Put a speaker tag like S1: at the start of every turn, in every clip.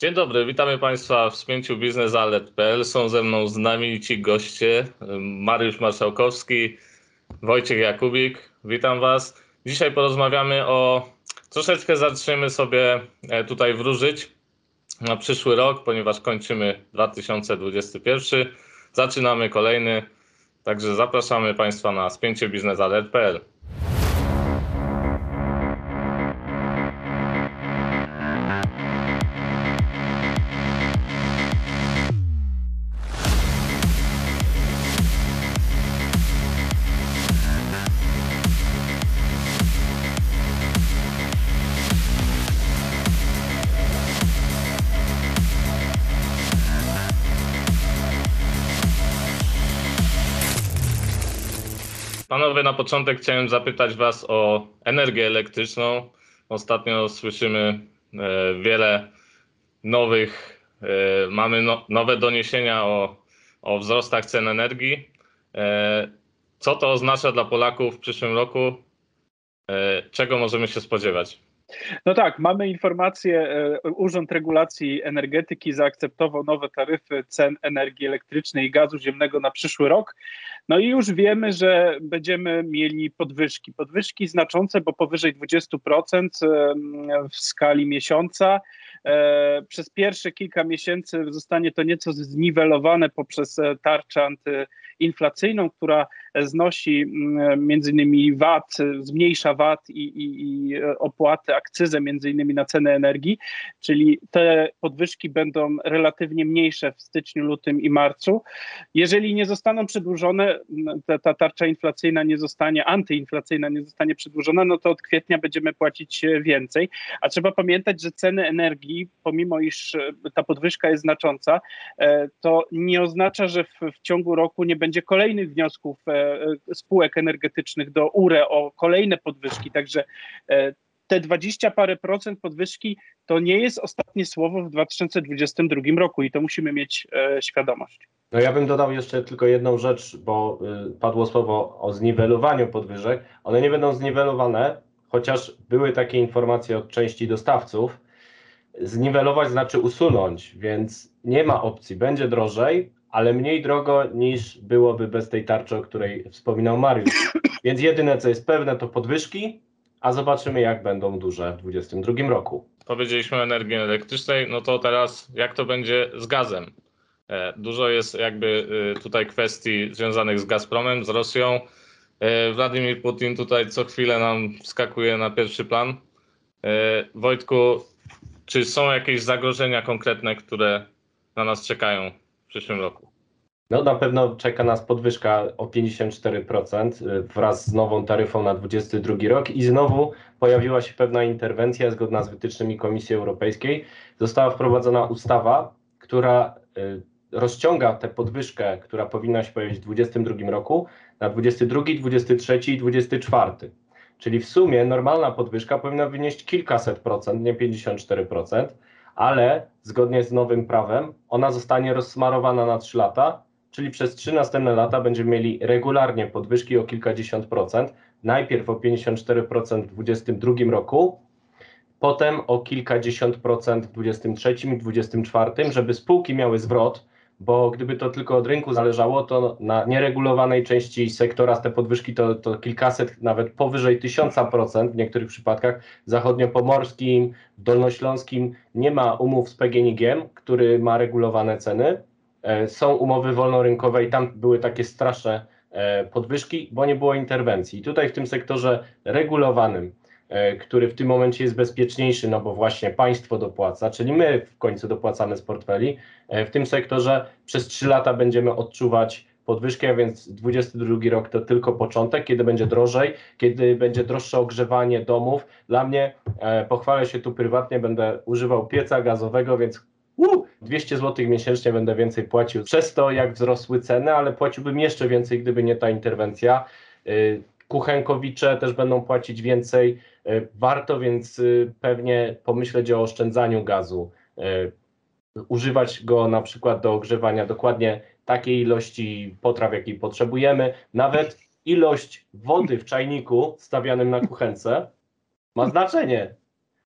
S1: Dzień dobry, witamy Państwa w spięciu biznesalert.pl. Są ze mną znamienici goście, Mariusz Marszałkowski, Wojciech Jakubik. Witam Was. Dzisiaj porozmawiamy o, troszeczkę zaczniemy sobie e, tutaj wróżyć na przyszły rok, ponieważ kończymy 2021. Zaczynamy kolejny, także zapraszamy Państwa na spięcie Panowie, na początek chciałem zapytać Was o energię elektryczną. Ostatnio słyszymy e, wiele nowych, e, mamy no, nowe doniesienia o, o wzrostach cen energii. E, co to oznacza dla Polaków w przyszłym roku? Czego możemy się spodziewać?
S2: No tak, mamy informację, Urząd Regulacji Energetyki zaakceptował nowe taryfy cen energii elektrycznej i gazu ziemnego na przyszły rok. No i już wiemy, że będziemy mieli podwyżki. Podwyżki znaczące, bo powyżej 20% w skali miesiąca. E, przez pierwsze kilka miesięcy zostanie to nieco zniwelowane poprzez e, tarczę antyinflacyjną, która znosi mm, między innymi VAT, zmniejsza VAT i, i, i opłaty, akcyzę między innymi na cenę energii, czyli te podwyżki będą relatywnie mniejsze w styczniu, lutym i marcu. Jeżeli nie zostaną przedłużone, ta, ta tarcza inflacyjna nie zostanie, antyinflacyjna nie zostanie przedłużona, no to od kwietnia będziemy płacić więcej, a trzeba pamiętać, że ceny energii, pomimo iż ta podwyżka jest znacząca, e, to nie oznacza, że w, w ciągu roku nie będzie kolejnych wniosków e, spółek energetycznych do URE o kolejne podwyżki, także e, te 20 parę procent podwyżki to nie jest ostatnie słowo w 2022 roku i to musimy mieć e, świadomość.
S3: No ja bym dodał jeszcze tylko jedną rzecz, bo y, padło słowo o zniwelowaniu podwyżek. One nie będą zniwelowane, chociaż były takie informacje od części dostawców. Zniwelować znaczy usunąć, więc nie ma opcji. Będzie drożej, ale mniej drogo niż byłoby bez tej tarczy, o której wspominał Mariusz. Więc jedyne, co jest pewne, to podwyżki, a zobaczymy, jak będą duże w 2022 roku.
S1: Powiedzieliśmy o energii elektrycznej, no to teraz jak to będzie z gazem? E, dużo jest jakby e, tutaj kwestii związanych z Gazpromem, z Rosją. E, Władimir Putin tutaj co chwilę nam wskakuje na pierwszy plan. Wojtku, czy są jakieś zagrożenia konkretne, które na nas czekają w przyszłym roku?
S3: No na pewno czeka nas podwyżka o 54% y, wraz z nową taryfą na 2022 rok i znowu pojawiła się pewna interwencja zgodna z wytycznymi Komisji Europejskiej. Została wprowadzona ustawa, która y, rozciąga tę podwyżkę, która powinna się pojawić w 2022 roku na 22, 23 i 24. Czyli w sumie normalna podwyżka powinna wynieść kilkaset procent, nie 54%, ale zgodnie z nowym prawem ona zostanie rozsmarowana na 3 lata czyli przez trzy następne lata będziemy mieli regularnie podwyżki o kilkadziesiąt procent. Najpierw o 54% w 2022 roku, potem o kilkadziesiąt procent w 2023 i 2024, żeby spółki miały zwrot, bo gdyby to tylko od rynku zależało, to na nieregulowanej części sektora te podwyżki to, to kilkaset, nawet powyżej tysiąca procent w niektórych przypadkach. Zachodniopomorskim, dolnośląskim nie ma umów z PGNiG, który ma regulowane ceny E, są umowy wolnorynkowe i tam były takie straszne e, podwyżki, bo nie było interwencji. I tutaj w tym sektorze regulowanym, który w tym momencie jest bezpieczniejszy, no bo właśnie państwo dopłaca, czyli my w końcu dopłacamy z portfeli, w tym sektorze przez 3 lata będziemy odczuwać podwyżkę, więc 22 rok to tylko początek, kiedy będzie drożej, kiedy będzie droższe ogrzewanie domów. Dla mnie, pochwalę się tu prywatnie, będę używał pieca gazowego, więc uh, 200 zł miesięcznie będę więcej płacił przez to, jak wzrosły ceny, ale płaciłbym jeszcze więcej, gdyby nie ta interwencja. Kuchenkowicze też będą płacić więcej. Y, warto więc y, pewnie pomyśleć o oszczędzaniu gazu. Używać go na przykład do ogrzewania dokładnie takiej ilości potraw, jakiej potrzebujemy. Nawet ilość wody w czajniku stawianym na kuchence ma znaczenie.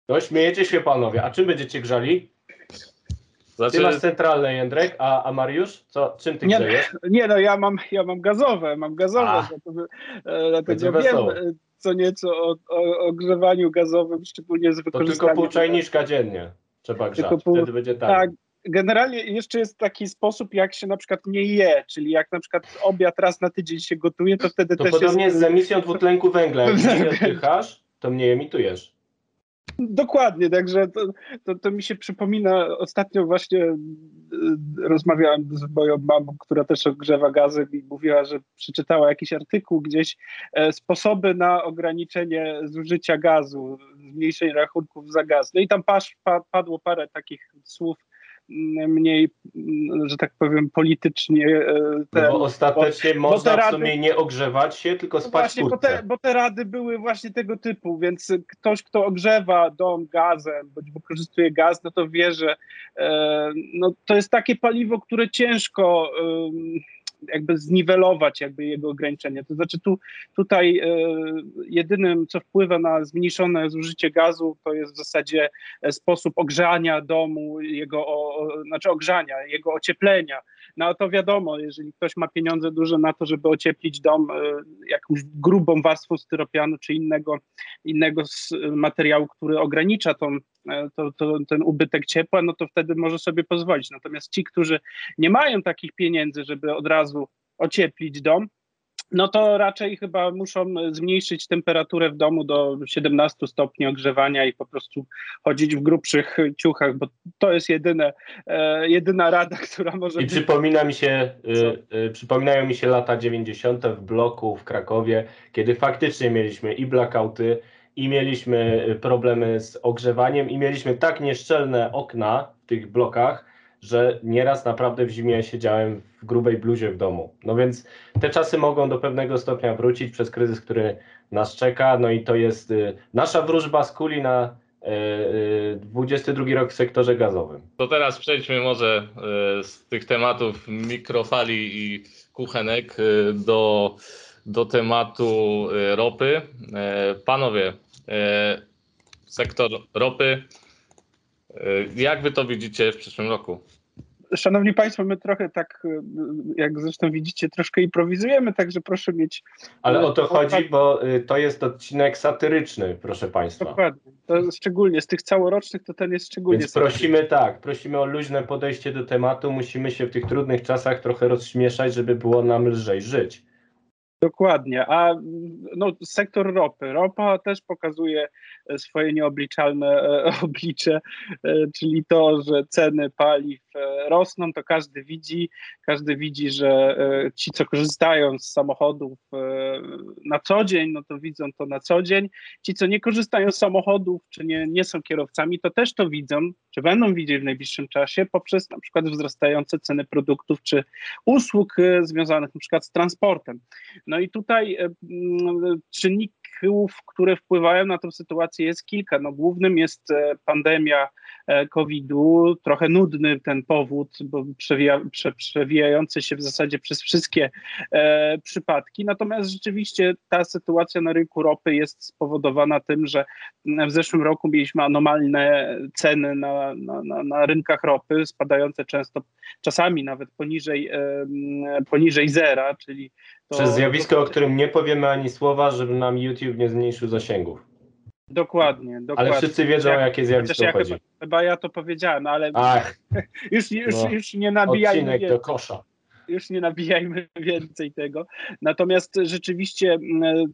S3: No śmiejecie się panowie, a czym będziecie grzali?
S1: Znaczy,
S3: Ty masz centralne, Jędrek, a, a Mariusz? Co, czym ty
S2: Nie,
S3: grzejesz?
S2: Nie no, ja mam, ja mam gazowe, mam gazowe, dlatego, e, dlatego wiem
S3: wesoło.
S2: e, co nieco o, o ogrzewaniu gazowym, szczególnie z
S3: To tylko
S2: wykorzystaniem...
S3: pół czajniczka dziennie trzeba grzać,
S2: Tylko pół-
S3: wtedy będzie tak.
S2: Tak, generalnie jeszcze jest taki sposób, jak się na przykład nie je, czyli jak na przykład obiad raz na tydzień się gotuje, to wtedy
S3: To
S2: też
S3: podobnie
S2: jest...
S3: z emisją dwutlenku węgla. Jak nie oddychasz, to mnie emitujesz.
S2: Dokładnie, także to, to, to mi się przypomina, ostatnio właśnie e, rozmawiałem z moją mamą, która też ogrzewa gazem i mówiła, że przeczytała jakiś artykuł gdzieś, e, sposoby na ograniczenie zużycia gazu, zmniejszenie rachunków za gaz. No i tam padło parę takich słów mniej, że tak powiem, politycznie e,
S3: No
S2: ten,
S3: bo ostatecznie
S2: bo
S3: można w
S2: rady-
S3: sumie nie ogrzewać się, tylko
S2: no
S3: spać
S2: właśnie,
S3: w
S2: bo te, bo te rady były właśnie tego typu, więc ktoś, kto ogrzewa dom gazem, bądź wykorzystuje gaz, no to wie, że e, no, to jest takie paliwo, które ciężko jakby zniwelować jakby jego ograniczenie. To znaczy tu, tutaj e, jedynym, co wpływa na zmniejszone zużycie gazu, to jest w zasadzie e, sposób ogrzania domu, jego, o, znaczy ogrzania, jego ocieplenia. No to wiadomo, jeżeli ktoś ma pieniądze duże na to, żeby ocieplić dom e, jakąś grubą warstwą styropianu czy innego, innego s- materiału, który ogranicza tą, e, to, to, ten ubytek ciepła, no to wtedy może sobie pozwolić. Natomiast ci, którzy nie mają takich pieniędzy, żeby od razu ocieplić dom, no to raczej chyba muszą zmniejszyć temperaturę w domu do 17 stopni ogrzewania i po prostu chodzić w grubszych ciuchach, bo to jest jedyne, e, jedyna rada, która może
S3: I
S2: być.
S3: przypomina mi się, y, y, przypominają mi się lata 90. w bloku w Krakowie, kiedy faktycznie mieliśmy i blackouty, i mieliśmy y, problemy z ogrzewaniem, i mieliśmy tak nieszczelne okna w tych blokach, że nieraz naprawdę w zimie siedziałem w grubej bluzie w domu. No więc te czasy mogą do pewnego stopnia wrócić przez kryzys, który nas czeka. No i to jest y, nasza wróżba z kuli na y, y, 22 rok w sektorze gazowym.
S1: To teraz przejdźmy może z tych tematów mikrofali i kuchenek do, do tematu e, ropy. E, Panowie, e, sektor ropy, jak wy to widzicie w przyszłym roku?
S2: Szanowni Państwo, my trochę tak, y, jak zresztą widzicie, troszkę improwizujemy, także proszę mieć
S3: Ale o to chodzi, bo y, to jest odcinek satyryczny, proszę Państwa.
S2: dokładnie. To szczególnie z tych całorocznych, to ten jest szczególnie.
S3: Więc prosimy tak, prosimy o luźne podejście do tematu. Musimy się w tych trudnych czasach trochę rozśmieszać, żeby było nam lżej żyć.
S2: Dokładnie, a no, sektor ropy. Ropa też pokazuje e, swoje nieobliczalne e, oblicze, e, czyli to, że ceny paliw rosną, to każdy widzi, każdy widzi, że e, ci, co korzystają z samochodów e, na co dzień, no to widzą to na co dzień. Ci, co nie korzystają z samochodów, czy nie, nie są kierowcami, to też to widzą, czy będą widzieć w najbliższym czasie poprzez na przykład wzrastające ceny produktów czy usług e, związanych na przykład z transportem. No i tutaj e, mm, czynników, które wpływają na tę sytuację jest kilka. No, głównym jest e, pandemia e, COVID-u, trochę nudny ten powód, bo przewija, prze, przewijający się w zasadzie przez wszystkie e, przypadki. Natomiast rzeczywiście ta sytuacja na rynku ropy jest spowodowana tym, że w zeszłym roku mieliśmy anomalne ceny na, na, na, na rynkach ropy, spadające często, czasami nawet poniżej, em, poniżej zera, czyli to,
S3: Przez zjawisko,
S2: to,
S3: o którym nie powiemy ani słowa, żeby nam YouTube nie zmniejszył zasięgów.
S2: Dokładnie, dokładnie.
S3: Ale wszyscy wiedzą, o
S2: Ja-
S3: jakie zjawisko
S2: ja
S3: chodzi.
S2: chyba, chyba ja to powiedziałem, ale
S3: Ach,
S2: już, już,
S3: no,
S2: już nie nabijajmy
S3: odcinek do kosza.
S2: Już nie nabijajmy więcej tego. Natomiast rzeczywiście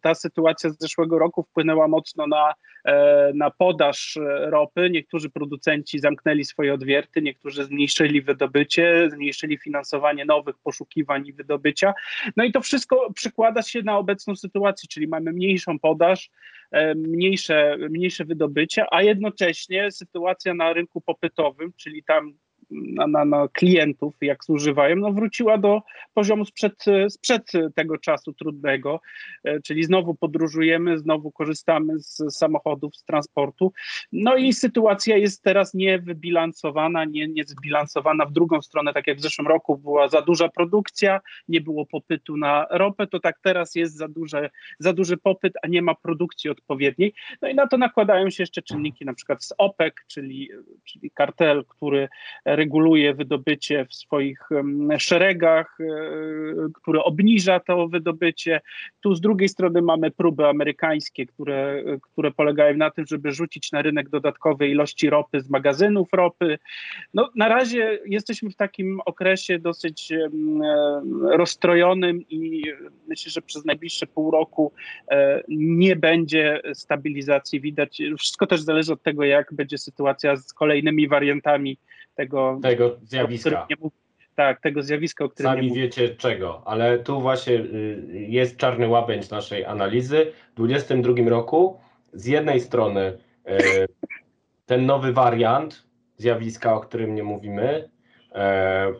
S2: ta sytuacja z zeszłego roku wpłynęła mocno na, e, na podaż e, ropy. Niektórzy producenci zamknęli swoje odwierty, niektórzy zmniejszyli wydobycie, zmniejszyli finansowanie nowych poszukiwań i wydobycia. No i to wszystko przekłada się na obecną sytuację, czyli mamy mniejszą podaż, e, mniejsze, mniejsze wydobycie, a jednocześnie sytuacja na rynku popytowym, czyli tam na, na, na klientów, jak zużywają, no wróciła do poziomu sprzed, sprzed tego czasu trudnego, e, czyli znowu podróżujemy, znowu korzystamy z samochodów, z transportu. No i sytuacja jest teraz niewybilansowana, nie, nie zbilansowana w drugą stronę, tak jak w zeszłym roku była za duża produkcja, nie było popytu na ropę, to tak teraz jest za, duże, za duży popyt, a nie ma produkcji odpowiedniej. No i na to nakładają się jeszcze czynniki na przykład z OPEC, czyli, czyli kartel, który reguluje wydobycie w swoich szeregach, e, które obniża to wydobycie. Tu z drugiej strony mamy próby amerykańskie, które, które polegają na tym, żeby rzucić na rynek dodatkowe ilości ropy z magazynów ropy. No, na razie jesteśmy w takim okresie dosyć rozstrojonym i myślę, że przez najbliższe pół roku e, nie będzie stabilizacji widać. Wszystko też zależy od tego, jak będzie sytuacja z kolejnymi wariantami tego,
S3: tego zjawiska.
S2: tak, tego zjawiska, o którym
S3: Sami wiecie czego, ale tu właśnie y, jest czarny łabędź naszej analizy. W 2022 roku z jednej strony y, ten nowy wariant zjawiska, o którym nie mówimy, e,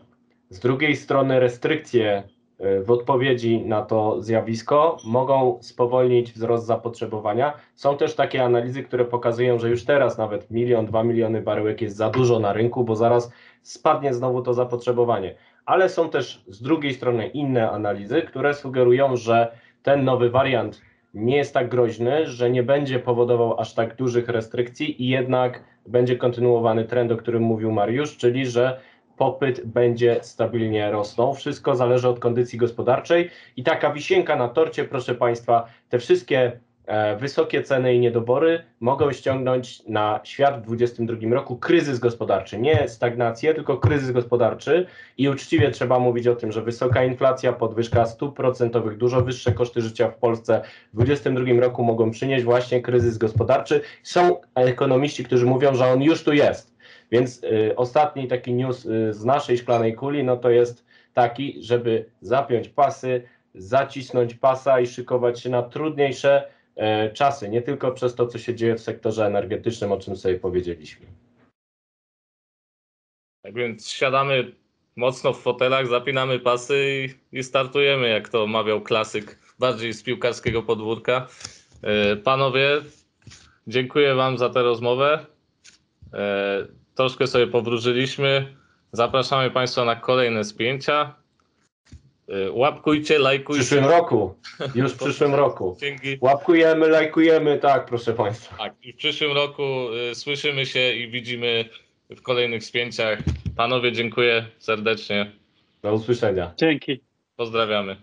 S3: z drugiej strony restrykcje y, w odpowiedzi na to zjawisko mogą spowolnić wzrost zapotrzebowania. Są też takie analizy, które pokazują, że już teraz nawet milion, dwa miliony baryłek jest za dużo na rynku, bo zaraz spadnie znowu to zapotrzebowanie. Ale są też z drugiej strony inne analizy, które sugerują, że ten nowy wariant nie jest tak groźny, że nie będzie powodował aż tak dużych restrykcji i jednak będzie kontynuowany trend, o którym mówił Mariusz, czyli że popyt będzie stabilnie rosnął. Wszystko zależy od kondycji gospodarczej i taka wisienka na torcie, proszę Państwa, te wszystkie e, wysokie ceny i niedobory mogą ściągnąć na świat w 2022 roku kryzys gospodarczy. Nie stagnację, tylko kryzys gospodarczy i uczciwie trzeba mówić o tym, że wysoka inflacja, podwyżka stóp procentowych, dużo wyższe koszty życia w Polsce w 2022 roku mogą przynieść właśnie kryzys gospodarczy. Są ekonomiści, którzy mówią, że on już tu jest. Więc y, ostatni taki news y, z naszej szklanej kuli, no to jest taki, żeby zapiąć pasy, zacisnąć pasa i szykować się na trudniejsze e, czasy, nie tylko przez to, co się dzieje w sektorze energetycznym, o czym sobie powiedzieliśmy.
S1: Tak więc siadamy mocno w fotelach, zapinamy pasy i, startujemy, jak to mawiał klasyk, bardziej z piłkarskiego podwórka. E, Panowie, dziękuję Wam za tę rozmowę. Troszkę sobie powróżyliśmy. Zapraszamy Państwa na kolejne spięcia. E, Łapkujcie,
S3: W
S1: lajkujcie.
S3: przyszłym roku, już w przyszłym roku.
S1: Dzięki.
S3: Łapkujemy, lajkujemy, tak, proszę Państwa.
S1: Tak, i w przyszłym roku y, słyszymy się i widzimy w kolejnych spięciach. Panowie, dziękuję serdecznie.
S3: Do usłyszenia.
S2: Dzięki.
S1: Pozdrawiamy.